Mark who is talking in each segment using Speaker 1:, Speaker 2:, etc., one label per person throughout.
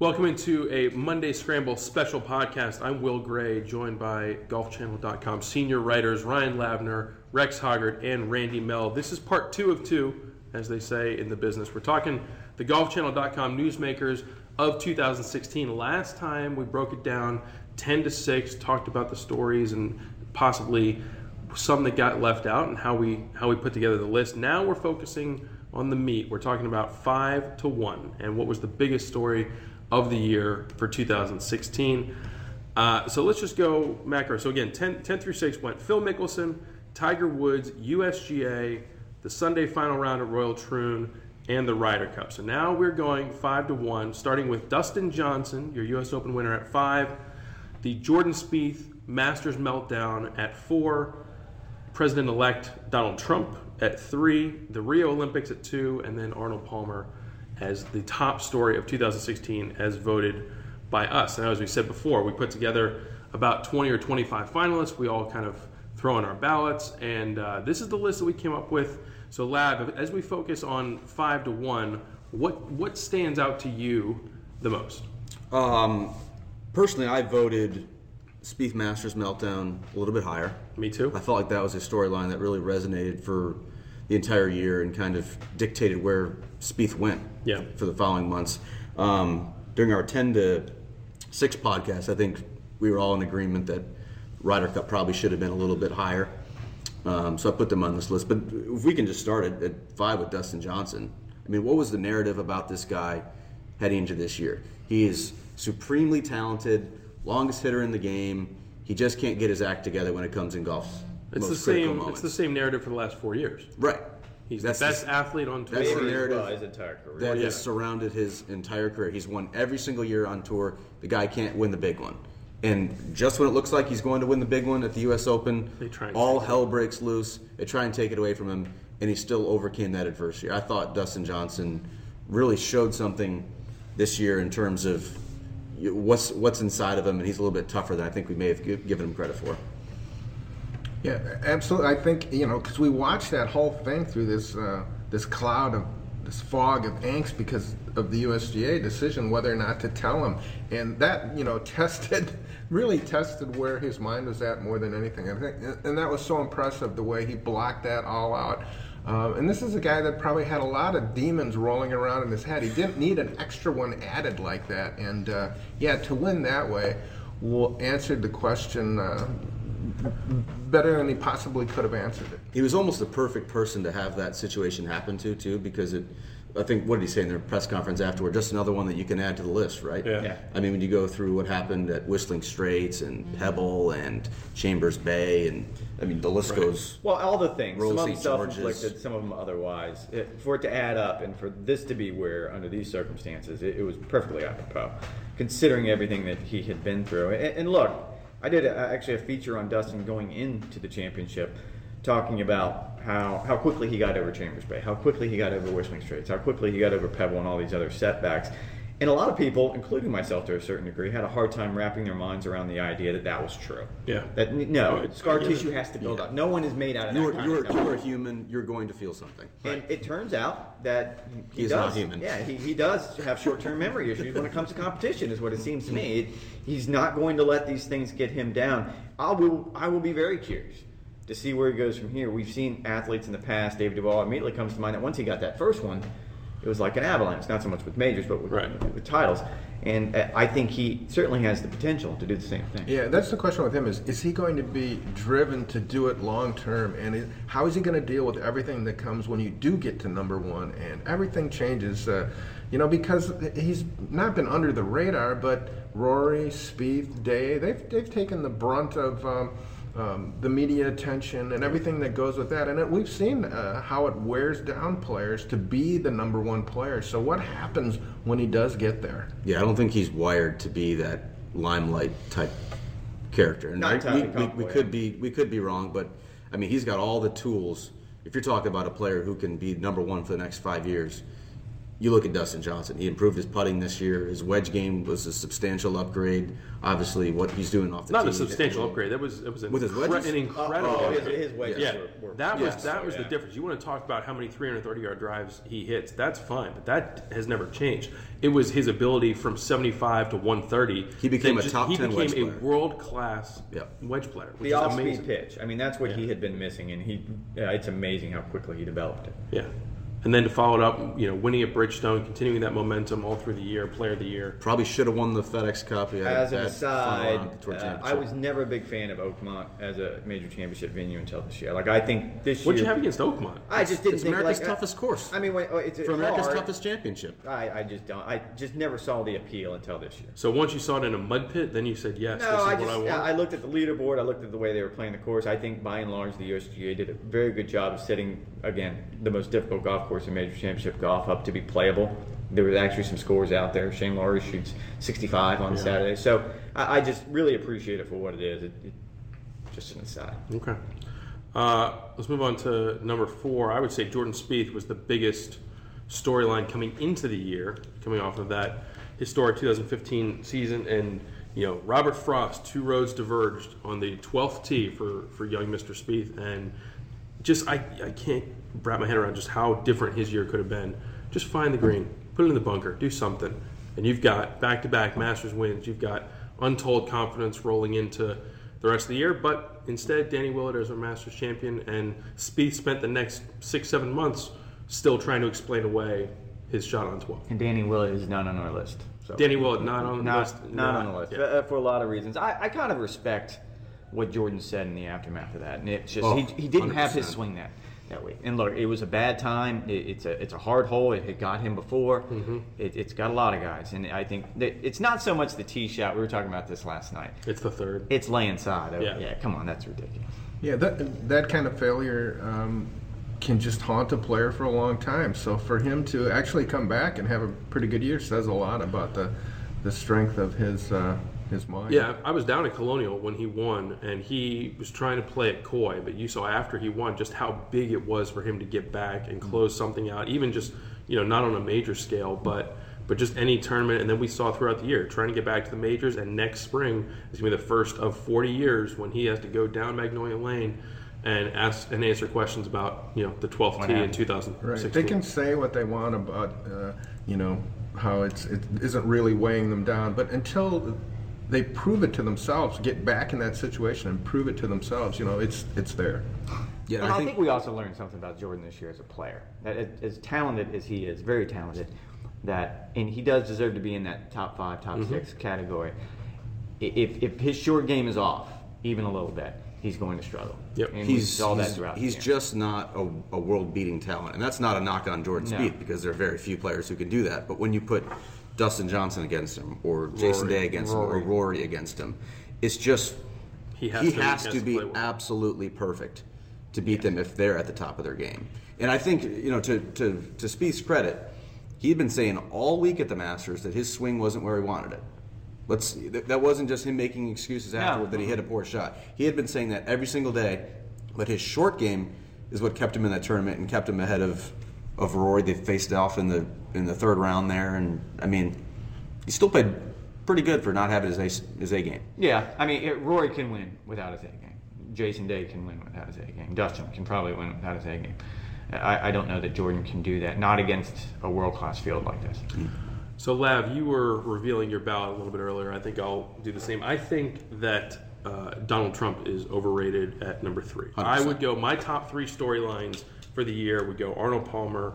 Speaker 1: Welcome into a Monday Scramble special podcast. I'm Will Gray, joined by GolfChannel.com senior writers Ryan Lavner, Rex Hoggard, and Randy Mell. This is part two of two, as they say in the business. We're talking the GolfChannel.com newsmakers of 2016. Last time we broke it down 10 to 6, talked about the stories and possibly some that got left out and how we how we put together the list. Now we're focusing on the meat. We're talking about 5 to 1 and what was the biggest story of the year for 2016. Uh, so let's just go macro. So again, 10, 10 through 6 went Phil Mickelson, Tiger Woods, USGA, the Sunday final round at Royal Troon, and the Ryder Cup. So now we're going 5 to 1, starting with Dustin Johnson, your US Open winner at 5, the Jordan Spieth Masters meltdown at 4, President elect Donald Trump at 3, the Rio Olympics at 2, and then Arnold Palmer as the top story of 2016 as voted by us. And as we said before, we put together about 20 or 25 finalists. We all kind of throw in our ballots, and uh, this is the list that we came up with. So, Lav, as we focus on five to one, what what stands out to you the most?
Speaker 2: Um, personally, I voted Spieth Masters meltdown a little bit higher.
Speaker 1: Me too.
Speaker 2: I felt like that was a storyline that really resonated for the entire year and kind of dictated where Spieth went
Speaker 1: yeah.
Speaker 2: for the following months. Um, during our 10 to 6 podcast, I think we were all in agreement that Ryder Cup probably should have been a little bit higher. Um, so I put them on this list. But if we can just start at, at five with Dustin Johnson. I mean, what was the narrative about this guy heading into this year? He is supremely talented, longest hitter in the game. He just can't get his act together when it comes in golf.
Speaker 1: It's the same. Moments. It's the same narrative for the last four years.
Speaker 2: Right.
Speaker 1: He's that's the best the, athlete on tour.
Speaker 2: That's the narrative
Speaker 3: well, his entire career.
Speaker 2: that yeah. has surrounded his entire career. He's won every single year on tour. The guy can't win the big one. And just when it looks like he's going to win the big one at the U.S. Open, all hell breaks loose. They try and take it away from him, and he still overcame that adversity. I thought Dustin Johnson really showed something this year in terms of what's what's inside of him, and he's a little bit tougher than I think we may have given him credit for.
Speaker 4: Yeah, absolutely. I think you know because we watched that whole thing through this uh, this cloud of this fog of angst because of the USGA decision whether or not to tell him, and that you know tested really tested where his mind was at more than anything. I think, and that was so impressive the way he blocked that all out. Um, and this is a guy that probably had a lot of demons rolling around in his head. He didn't need an extra one added like that. And uh, yeah, to win that way, well, answered the question uh, better than he possibly could have answered it.
Speaker 2: He was almost the perfect person to have that situation happen to, too, because it. I think what did he say in their press conference afterward? Just another one that you can add to the list, right?
Speaker 1: Yeah. yeah.
Speaker 2: I mean, when you go through what happened at Whistling Straits and Pebble and Chambers Bay, and I mean, the list right. goes.
Speaker 3: Well, all the things. Some of them self-inflicted, some of them otherwise. It, for it to add up, and for this to be where, under these circumstances, it, it was perfectly apropos, considering everything that he had been through. and, and look I did a, actually a feature on Dustin going into the championship, talking about how, how quickly he got over Chambers Bay, how quickly he got over Whistling Straits, how quickly he got over Pebble and all these other setbacks. And a lot of people, including myself to a certain degree, had a hard time wrapping their minds around the idea that that was true.
Speaker 1: Yeah.
Speaker 3: That no, scar tissue has to build yeah. up. No one is made out of
Speaker 2: you're,
Speaker 3: that.
Speaker 2: You're, you're a human. You're going to feel something.
Speaker 3: And right. it turns out that he
Speaker 2: he's
Speaker 3: does,
Speaker 2: not human.
Speaker 3: Yeah, he, he does have short-term memory issues when it comes to competition. Is what it seems to me. It, he's not going to let these things get him down. I will. I will be very curious to see where he goes from here. We've seen athletes in the past. David Duval immediately comes to mind that once he got that first one it was like an avalanche. Not so much with majors, but with,
Speaker 1: right.
Speaker 3: with titles. And uh, I think he certainly has the potential to do the same thing.
Speaker 4: Yeah, that's the question with him: is is he going to be driven to do it long term, and is, how is he going to deal with everything that comes when you do get to number one, and everything changes? Uh, you know, because he's not been under the radar, but Rory, Spieth, Day, they've they've taken the brunt of. Um, um, the media attention and everything that goes with that. And it, we've seen uh, how it wears down players to be the number one player. So what happens when he does get there?
Speaker 2: Yeah, I don't think he's wired to be that limelight type character. And
Speaker 3: Not
Speaker 2: I, we, we, we could be we could be wrong, but I mean he's got all the tools. If you're talking about a player who can be number one for the next five years, you look at Dustin Johnson. He improved his putting this year. His wedge game was a substantial upgrade. Obviously, what he's doing off the
Speaker 1: not
Speaker 2: tee,
Speaker 1: a substantial upgrade. That was it was an
Speaker 2: with his wedges?
Speaker 1: an incredible.
Speaker 3: Oh, his,
Speaker 1: upgrade.
Speaker 3: his wedges
Speaker 1: yeah,
Speaker 3: were, were
Speaker 1: that was
Speaker 2: Yes.
Speaker 1: that was
Speaker 3: yeah.
Speaker 1: the difference. You want to talk about how many 330 yard drives he hits? That's fine, but that has never changed. It was his ability from 75 to 130.
Speaker 2: He became
Speaker 1: that
Speaker 2: a top 10 wedge player.
Speaker 1: He became a world class
Speaker 2: Yep.
Speaker 1: wedge player, which
Speaker 3: the off-speed pitch. I mean, that's what he had been missing, and he. Yeah, it's amazing how quickly he developed it.
Speaker 1: Yeah. And then to follow it up, you know, winning at Bridgestone, continuing that momentum all through the year, player of the year.
Speaker 2: Probably should have won the FedEx Cup. He had a
Speaker 3: As an aside,
Speaker 2: final round toward
Speaker 3: uh. I was never a big fan of Oakmont as a major championship venue until this year. Like I think this year
Speaker 1: What'd
Speaker 3: year,
Speaker 1: you have against Oakmont?
Speaker 3: I just didn't
Speaker 2: It's
Speaker 3: think
Speaker 2: America's
Speaker 3: like, uh,
Speaker 2: toughest course.
Speaker 3: I mean, when, oh, it's
Speaker 2: for America's
Speaker 3: hard.
Speaker 2: toughest championship.
Speaker 3: I, I just don't. I just never saw the appeal until this year.
Speaker 1: So once you saw it in a mud pit, then you said, yes, this
Speaker 3: No,
Speaker 1: is
Speaker 3: I
Speaker 1: what
Speaker 3: just
Speaker 1: I want.
Speaker 3: I looked at the leaderboard. I looked at the way they were playing the course. I think by and large the USGA did a very good job of setting again the most difficult golf course in major championship golf up to be playable. There was actually some scores out there. Shane Lowry shoots 65 on Saturday, so I, I just really appreciate it for what it is. It, it, just an aside.
Speaker 1: Okay. Uh, let's move on to number four. I would say Jordan Spieth was the biggest storyline coming into the year, coming off of that historic 2015 season. And, you know, Robert Frost, two roads diverged on the 12th tee for, for young Mr. Spieth. And just, I, I can't wrap my head around just how different his year could have been. Just find the green, put it in the bunker, do something. And you've got back to back Masters wins. You've got untold confidence rolling into the rest of the year. But instead, Danny Willett is our Masters champion, and Spieth spent the next six, seven months still trying to explain away his shot on 12.
Speaker 3: And Danny Willett is not on our list. So.
Speaker 1: Danny Willett not on the
Speaker 3: not,
Speaker 1: list.
Speaker 3: Not on the list
Speaker 1: yeah.
Speaker 3: uh, for a lot of reasons. I, I kind of respect what Jordan said in the aftermath of that, and it's just
Speaker 2: Oh,
Speaker 3: he, he didn't have his swing that that week. And look, it was a bad time. It, it's a it's a hard hole. It had got him before.
Speaker 1: Mm-hmm.
Speaker 3: It, it's got a lot of guys, and I think that it's not so much the tee shot. We were talking about this last night.
Speaker 1: It's the third.
Speaker 3: It's laying side. Oh,
Speaker 1: Yeah.
Speaker 3: yeah, come on, that's ridiculous.
Speaker 4: Yeah, that that kind of failure um, can just haunt a player for a long time. So for him to actually come back and have a pretty good year says a lot about the the strength of his uh, his mind.
Speaker 1: Yeah, I was down at Colonial when he won, and he was trying to play it coy. But you saw after he won just how big it was for him to get back and close something out, even just you know not on a major scale, but but just any tournament. And then we saw throughout the year trying to get back to the majors. And next spring is going to be the first of 40 years when he has to go down Magnolia Lane and ask and answer questions about you know the 12th
Speaker 3: What
Speaker 1: tee in 2016.
Speaker 4: Right. They can say what they want about uh, you know how it's it isn't really weighing them down, but until they prove it to themselves, get back in that situation and prove it to themselves, you know, it's it's there.
Speaker 2: Yeah,
Speaker 3: And I think, we also learned something about Jordan this year as a player. That as- as talented as he is, very talented, that and he does deserve to be in that top five, top
Speaker 1: Mm-hmm.
Speaker 3: six category. If if his short game is off, even a little bit, he's going to struggle.
Speaker 1: Yep.
Speaker 3: and
Speaker 2: he's
Speaker 3: saw that
Speaker 2: he's,
Speaker 3: throughout.
Speaker 2: he's
Speaker 3: the game.
Speaker 2: just not a, a world-beating talent, and that's not a knock on Jordan
Speaker 3: No.
Speaker 2: Spieth because there are very few players who can do that. But when you put Dustin Johnson against him, or Jason
Speaker 1: Rory.
Speaker 2: Day against
Speaker 3: Rory.
Speaker 2: him, or Rory against him, it's just
Speaker 1: He has
Speaker 2: he
Speaker 1: to- he
Speaker 2: has
Speaker 1: has
Speaker 2: to
Speaker 1: to
Speaker 2: be
Speaker 1: well.
Speaker 2: absolutely perfect to beat them if they're at the top of their game. And I think you know to to to Spieth's credit, he had been saying all week at the Masters that his swing wasn't where he wanted it. Let's that that wasn't just him making excuses afterward that he hit a poor shot. He had been saying that every single day, but his short game is what kept him in that tournament and kept him ahead of of Rory. They faced off in the in the third round there, and I mean, he still played pretty good for not having his A, his A game.
Speaker 3: Yeah, I mean, it, Rory can win without his A game. Jason Day can win without his A game. Dustin can probably win without his A game. I, I don't know that Jordan can do that. Not against a world class field like this.
Speaker 1: So, Lav, you were revealing your ballot a little bit earlier. I think I'll do the same. I think that uh, Donald Trump is overrated at number 3 I
Speaker 2: 100%.
Speaker 1: would go my top three storylines for the year would go Arnold Palmer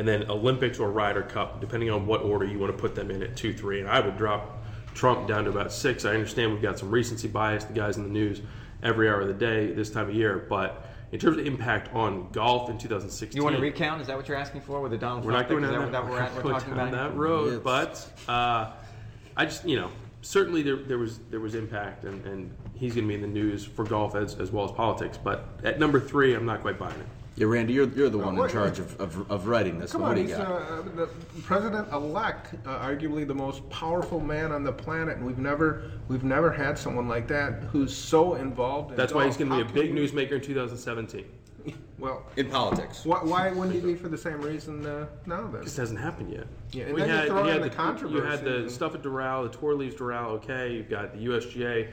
Speaker 1: and then Olympics or Ryder Cup, depending on what order you want to put them in at two, three. And I would drop Trump down to about six. I understand we've got some recency bias, the guys in the news every hour of the day this time of year, but in terms of impact on golf in 2016.
Speaker 3: You want to recount? Is that what you're asking for with the Donald
Speaker 1: we're
Speaker 3: Trump?
Speaker 1: Not
Speaker 3: going
Speaker 1: down that,
Speaker 3: we're, at, we're talking about
Speaker 1: that road, but uh, I just you know certainly there, there was there was impact, and, and he's going to be in the news for golf as, as well as politics. But at number three, I'm not quite buying it.
Speaker 2: Yeah, Randy, you're, you're the one in charge of, of, of writing this.
Speaker 4: Come
Speaker 2: what
Speaker 4: on,
Speaker 2: do you
Speaker 4: he's
Speaker 2: got?
Speaker 4: uh, the president-elect, uh, arguably the most powerful man on the planet, and we've never we've never had someone like that who's so involved. In
Speaker 1: That's why he's going to be a big newsmaker in 2017.
Speaker 4: Well,
Speaker 2: in politics.
Speaker 4: why, why wouldn't he be for the same reason uh, now? Then
Speaker 1: This hasn't happened yet.
Speaker 4: Yeah, and then you throw in the
Speaker 1: You
Speaker 4: controversy
Speaker 1: had the stuff at Doral, the tour leaves Doral, okay. You've got the USGA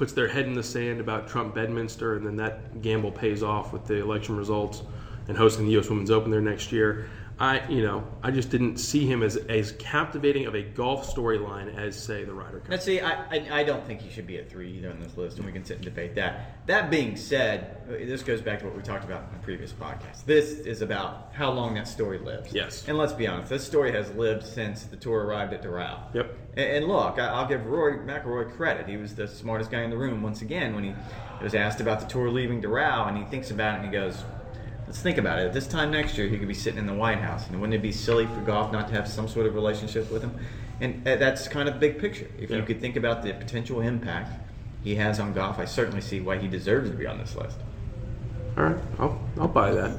Speaker 1: puts their head in the sand about Trump Bedminster, and then that gamble pays off with the election results and hosting the U.S. Women's Open there next year. I, you know, I just didn't see him as as captivating of a golf storyline as, say, the Ryder Cup.
Speaker 3: Let's see. I, I, I don't think he should be at three either on this list, and we can sit and debate that. That being said, this goes back to what we talked about in the previous podcast. This is about how long that story lives.
Speaker 1: Yes.
Speaker 3: And let's be honest, this story has lived since the tour arrived at Doral.
Speaker 1: Yep.
Speaker 3: And, and look, I, I'll give Rory McIlroy credit. He was the smartest guy in the room once again when he was asked about the tour leaving Doral, and he thinks about it and he goes, Let's think about it. At This time next year, he could be sitting in the White House, and wouldn't it be silly for golf not to have some sort of relationship with him? And uh, that's kind of the big picture. If
Speaker 1: Yeah.
Speaker 3: you could think about the potential impact he has on golf, I certainly see why he deserves to be on this list.
Speaker 1: All right, I'll, I'll buy that.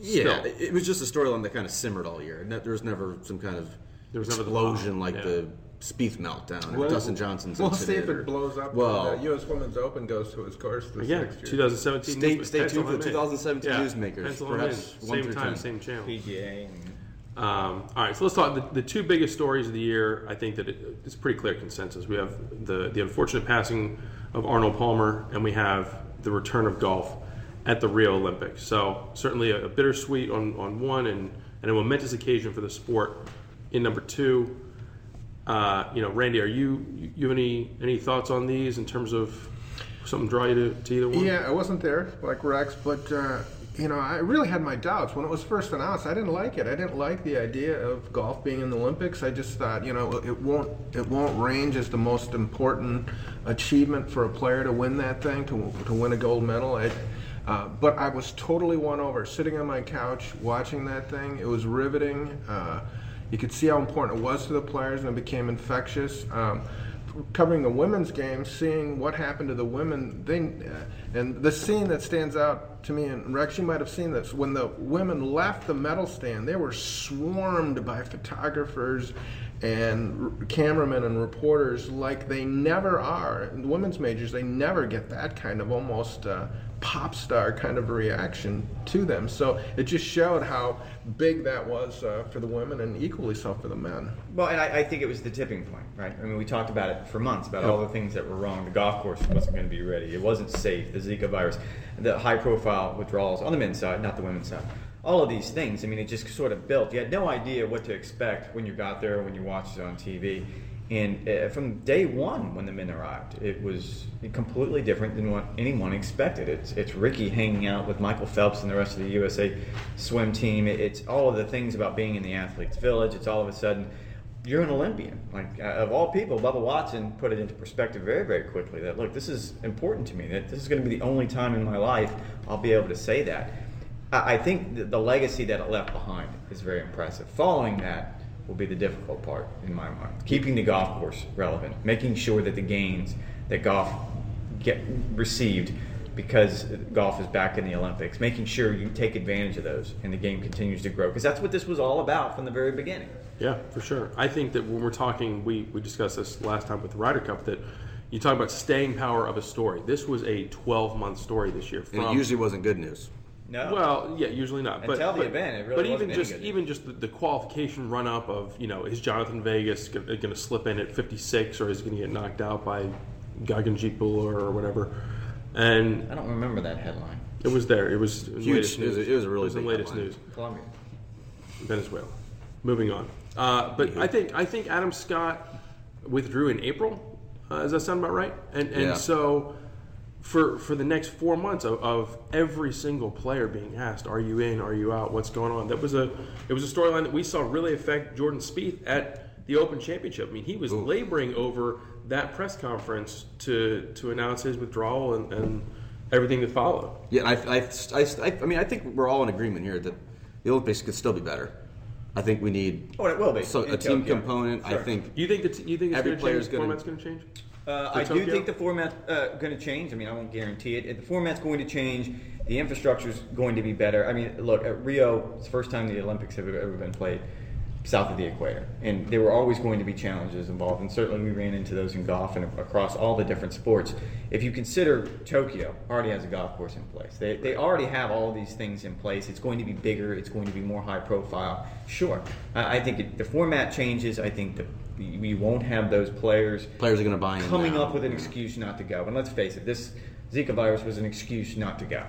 Speaker 2: Yeah,
Speaker 1: Still.
Speaker 2: it it was just a storyline that kind of simmered all year. There was never some kind of
Speaker 1: There was never the
Speaker 2: explosion
Speaker 1: pop,
Speaker 2: like
Speaker 1: yeah.
Speaker 2: the Spieth meltdown or
Speaker 4: Well,
Speaker 2: Dustin Johnson's
Speaker 4: We'll see if it blows up.
Speaker 2: Well,
Speaker 4: when the U.S. Women's Open goes to its course this
Speaker 1: Again,
Speaker 4: next year.
Speaker 1: 2017.
Speaker 2: Stay-
Speaker 1: news-
Speaker 2: stay tuned for the 2017
Speaker 1: yeah,
Speaker 2: newsmakers,
Speaker 1: pencil
Speaker 2: perhaps
Speaker 1: Same time,
Speaker 2: 10.
Speaker 1: same channel.
Speaker 3: PGA.
Speaker 1: Um, all right, so let's talk the, the two biggest stories of the year. I think that it, it's pretty clear consensus. We have the the unfortunate passing of Arnold Palmer, and we have the return of golf at the Rio Olympics. So certainly a, a bittersweet on, on one, and, and a momentous occasion for the sport. In number two, uh, you know, Randy, are you you have any any thoughts on these in terms of something draw you to, to either one?
Speaker 4: Yeah, I wasn't there like Rex, but uh, you know, I really had my doubts when it was first announced. I didn't like it. I didn't like the idea of golf being in the Olympics. I just thought, you know, it won't it won't range as the most important achievement for a player to win that thing to to win a gold medal. I, uh, but I was totally won over sitting on my couch watching that thing. It was riveting. Uh, you could see how important it was to the players, and it became infectious. Um, covering the women's game, seeing what happened to the women, they, uh, and the scene that stands out to me, and Rex, you might have seen this, when the women left the medal stand, they were swarmed by photographers and cameramen and reporters like they never are. In the women's majors, they never get that kind of almost uh, pop star kind of reaction to them. So it just showed how big that was uh, for the women and equally so for the men.
Speaker 3: Well, and I, I think it was the tipping point, right? I mean, we talked about it for months about all the things that were wrong. The golf course wasn't going to be ready. It wasn't safe. The Zika virus, the high-profile withdrawals on the men's side, not the women's side. All of these things. I mean, it just sort of built. You had no idea what to expect when you got there, when you watched it on TV. And uh, from day one, when the men arrived, it was completely different than what anyone expected. It's, it's Ricky hanging out with Michael Phelps and the rest of the USA swim team. It- It's all of the things about being in the athletes' village. It's all of a sudden you're an Olympian. Like uh, of all people, Bubba Watson put it into perspective very, very quickly. That look, this is important to me. That this is going to be the only time in my life I'll be able to say that. I I think the, the legacy that it left behind is very impressive. Following that will be the difficult part in my mind. Keeping the golf course relevant, making sure that the gains that golf get received because golf is back in the Olympics, making sure you take advantage of those and the game continues to grow because that's what this was all about from the very beginning.
Speaker 1: Yeah, for sure. I think that when we're talking, we, we discussed this last time with the Ryder Cup, that you talk about staying power of a story. This was a 12 month story this year.
Speaker 2: and it usually wasn't good news.
Speaker 3: No.
Speaker 1: well, yeah, usually not. But,
Speaker 3: Until the
Speaker 1: but,
Speaker 3: event, it really
Speaker 1: but even
Speaker 3: wasn't any
Speaker 1: just
Speaker 3: good.
Speaker 1: even just the, the qualification run up of you know is Jhonattan Vegas going to slip in at 56 or is he going to get knocked out by Gaganjeet Bhullar or whatever? And
Speaker 3: I don't remember that headline.
Speaker 1: it was there. It was in the
Speaker 2: Huge.
Speaker 1: latest
Speaker 2: It was a-
Speaker 1: news.
Speaker 2: it was a really
Speaker 1: in the latest
Speaker 2: headline.
Speaker 1: news.
Speaker 3: Colombia,
Speaker 1: Venezuela. Moving on. Uh, but I think I think Adam Scott withdrew in April. Uh, does that sound about right? And and
Speaker 2: Yeah.
Speaker 1: so for for the next four months of, of, every single player being asked, "Are you in? Are you out? What's going on?" That was a it was a storyline that we saw really affect Jordan Spieth at the Open Championship. I mean, he was Ooh. laboring over that press conference to to announce his withdrawal and, and everything that followed.
Speaker 2: Yeah, I, I, I, I mean, I think we're all in agreement here that the Olympics could still be better. I think we need.
Speaker 3: Oh, it will be.
Speaker 2: So a team component. Sure. I think.
Speaker 1: You think that you think every player's going to change?
Speaker 3: Uh, I do think the format's uh, going to change. I mean, I won't guarantee it. The format's going to change. The infrastructure is going to be better. I mean, look, at Rio, it's the first time the Olympics have ever been played south of the equator. And there were always going to be challenges involved, and certainly we ran into those in golf and across all the different sports. If you consider Tokyo already has a golf course in place, they, they already have all these things in place. It's going to be bigger, it's going to be more high profile. Sure. I think it, the format changes. I think the we won't have those players.
Speaker 2: Players are going to buy
Speaker 3: in coming now. up with an excuse not to go. And let's face it, this Zika virus was an excuse not to go.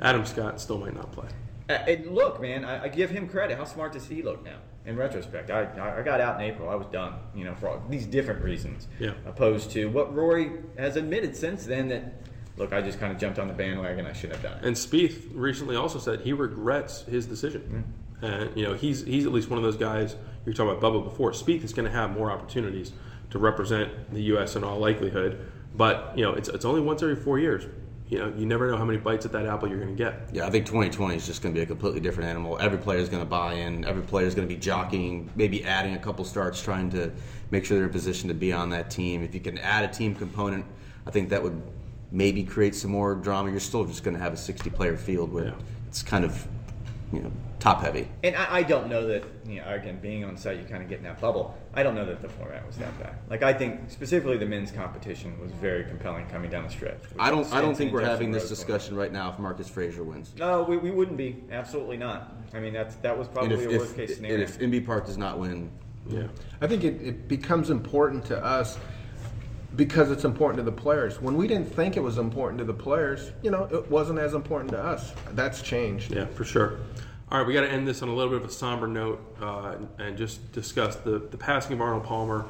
Speaker 1: Adam Scott still might not play.
Speaker 3: Uh, look, man, I, I, give him credit. How smart does he look now? In retrospect, I, I got out in April. I was done, you know, for all these different reasons.
Speaker 1: Yeah.
Speaker 3: Opposed to what Rory has admitted since then that, look, I just kind of jumped on the bandwagon. I shouldn't have done it.
Speaker 1: And Spieth recently also said he regrets his decision. Mm-hmm. And you know, he's he's at least one of those guys you were talking about Bubba before. Spieth is going to have more opportunities to represent the U.S. in all likelihood. But you know, it's it's only once every four years you know, you never know how many bites at that apple you're going to get.
Speaker 2: Yeah, I think 2020 is just going to be a completely different animal. Every player is going to buy in. Every player is going to be jockeying, maybe adding a couple starts, trying to make sure they're in position to be on that team. If you can add a team component, I think that would maybe create some more drama. You're still just going to have a 60 player field where yeah. it's kind of, you know, top heavy.
Speaker 3: And I, I, don't know that you know again being on site, you kind of get in that bubble. I don't know that the format was that bad. Like I think specifically the men's competition was very compelling coming down the stretch.
Speaker 2: I don't. I don't think we're having this discussion right now if Marcus Fraser wins.
Speaker 3: No, we, we wouldn't be. Absolutely not. I mean that's that was probably if, a worst case scenario.
Speaker 2: And if Inbee Park does not win,
Speaker 4: yeah, I think it, it becomes important to us because it's important to the players. When we didn't think it was important to the players, you know, it wasn't as important to us. That's changed.
Speaker 1: Yeah, for sure. All right, we got to end this on a little bit of a somber note uh, and just discuss the, the passing of Arnold Palmer.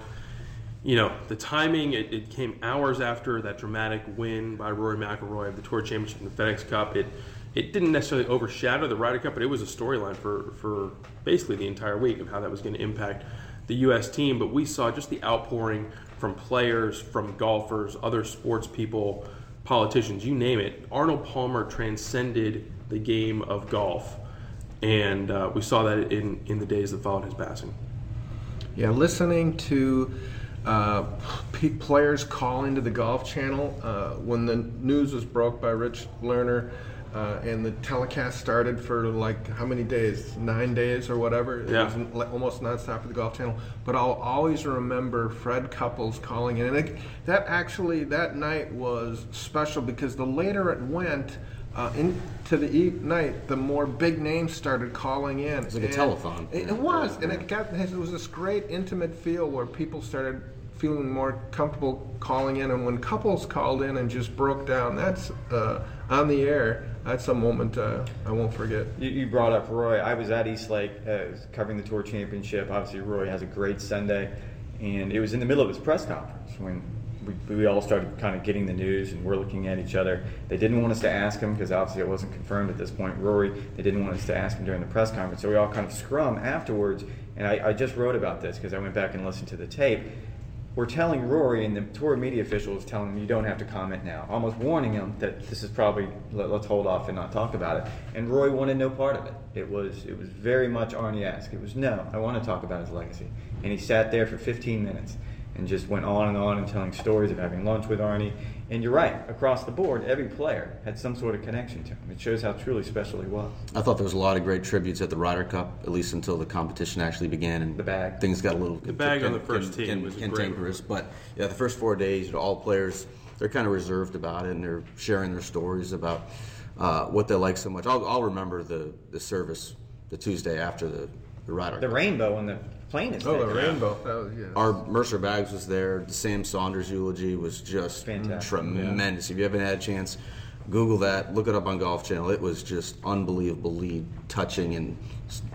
Speaker 1: You know, the timing, it, it, came hours after that dramatic win by Rory McIlroy of the Tour Championship and the FedEx Cup. It, it didn't necessarily overshadow the Ryder Cup, but it was a storyline for, for basically the entire week of how that was going to impact the U.S. team. But we saw just the outpouring from players, from golfers, other sports people, politicians, you name it. Arnold Palmer transcended the game of golf and uh, we saw that in, in the days that followed his passing.
Speaker 4: Yeah, listening to uh, players call into the Golf Channel uh, when the news was broke by Rich Lerner. Uh, and the telecast started for like how many days? Nine days or whatever. It
Speaker 1: yeah.
Speaker 4: was almost nonstop for the Golf Channel. But I'll always remember Fred Couples calling in, and it, that actually that night was special because the later it went, uh, into the night, the more big names started calling in.
Speaker 2: It was like a telethon.
Speaker 4: It, it, was, and it got it was this great intimate feel where people started feeling more comfortable calling in. And when couples called in and just broke down, that's uh, on the air. That's a moment uh, I won't forget.
Speaker 3: You, you, brought up Rory. I was at East Lake uh, covering the Tour Championship. Obviously, Rory has a great Sunday, and it was in the middle of his press conference when we, we all started kind of getting the news and we're looking at each other. They didn't want us to ask him because obviously it wasn't confirmed at this point. Rory, they didn't want us to ask him during the press conference. So we all kind of scrum afterwards. And I, I just wrote about this because I went back and listened to the tape. We're telling Rory, and the tour media officials telling him, you don't have to comment now, almost warning him that this is probably, let, us hold off and not talk about it. And Rory wanted no part of it. It was, it was very much Arnie-esque. It was, no, I want to talk about his legacy. And he sat there for 15 minutes and just went on and on and telling stories of having lunch with Arnie. And you're right, across the board, every player had some sort of connection to him. It shows how truly special he was.
Speaker 2: I thought there was a lot of great tributes at the Ryder Cup, at least until the competition actually began and
Speaker 3: the bag.
Speaker 2: things got a little
Speaker 1: the bag can, on the first can, team was
Speaker 2: cantankerous. But yeah, the first four days, you know, all players they're kind of reserved about it and they're sharing their stories about uh, what they like so much. I'll, I'll remember the the service the Tuesday after the the Ryder.
Speaker 3: The rainbow on the plainest.
Speaker 4: Oh, the rainbow. Was, yeah.
Speaker 2: Our Mercer Bags was there. The Sam Saunders eulogy was just Fantastic. tremendous. Yeah. If you haven't had a chance, Google that. Look it up on Golf Channel. It was just unbelievably touching, and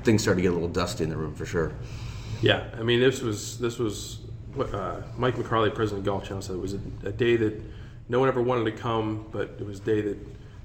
Speaker 2: things started to get a little dusty in the room for sure.
Speaker 1: Yeah, I mean this was this was what uh, Mike McCarley, president of Golf Channel, said it was a, a day that no one ever wanted to come, but it was a day that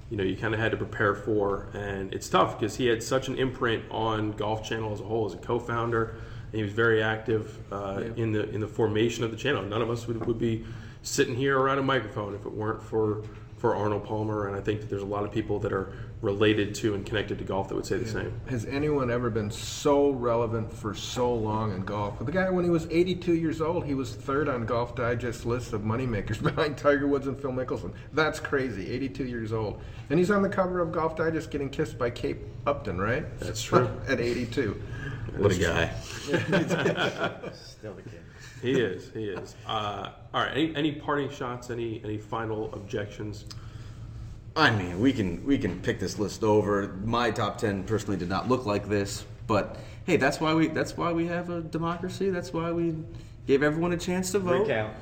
Speaker 1: you know you kind of had to prepare for, and it's tough because he had such an imprint on Golf Channel as a whole as a co-founder, and he was very active uh, yeah. in the in the formation of the channel. None of us would, would be sitting here around a microphone if it weren't for for Arnold Palmer, and I think that there's a lot of people that are related to and connected to golf that would say the yeah. same.
Speaker 4: Has anyone ever been so relevant for so long in golf? The guy, when he was 82 years old, he was third on Golf Digest list of moneymakers behind Tiger Woods and Phil Mickelson. That's crazy. 82 years old, and he's on the cover of Golf Digest getting kissed by Kate Upton, right?
Speaker 1: That's true.
Speaker 4: At 82.
Speaker 2: What a guy.
Speaker 3: Still the kid.
Speaker 1: He is. He is. Uh, all right. Any, any parting shots? Any any final objections?
Speaker 2: I mean, we can we can pick this list over. My top ten personally did not look like this, but hey, that's why we that's why we have a democracy. That's why we gave everyone a chance to vote.
Speaker 3: Recount.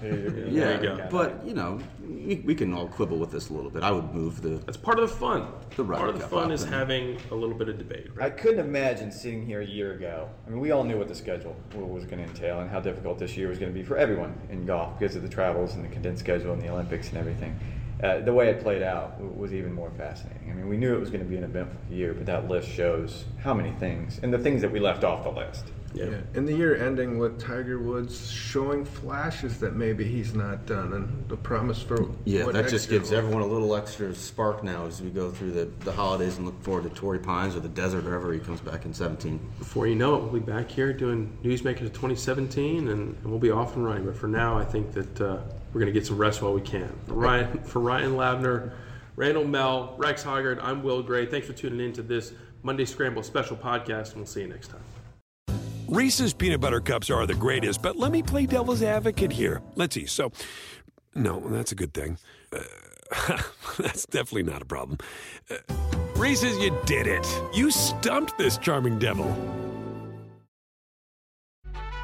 Speaker 2: Yeah, you but you know, we, we, can all quibble with this a little bit. I would move the.
Speaker 1: That's part of the fun. The part of the fun is having a little bit of debate.
Speaker 3: Right? I couldn't imagine sitting here a year ago. I mean, we all knew what the schedule was going to entail and how difficult this year was going to be for everyone in golf because of the travels and the condensed schedule and the Olympics and everything. Uh, the way it played out was even more fascinating. I mean, we knew it was going to be an eventful year, but that list shows how many things and the things that we left off the list.
Speaker 4: Yeah. yeah. And the year ending with Tiger Woods showing flashes that maybe he's not done, and the promise for
Speaker 2: yeah, that just gives everyone a little extra spark now as we go through the, the holidays and look forward to Torrey Pines or the desert, or wherever he comes back in 17.
Speaker 1: Before you know it, we'll be back here doing Newsmakers of 2017, and, and we'll be off and running. But for now, I think that uh, we're going to get some rest while we can. For Ryan, for Ryan Lavner, Randall Mell, Rex Hoggard, I'm Will Gray. Thanks for tuning in to this Monday Scramble special podcast, and we'll see you next time.
Speaker 5: Reese's peanut butter cups are the greatest, but let me play devil's advocate here. Let's see. So, no, that's a good thing. Uh, that's definitely not a problem. Uh, Reese's, you did it. You stumped this charming devil.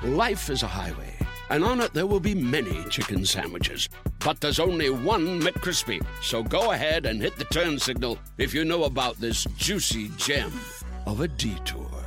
Speaker 6: Life is a highway, and on it there will be many chicken sandwiches. But there's only one McCrispy. So go ahead and hit the turn signal if you know about this juicy gem of a detour.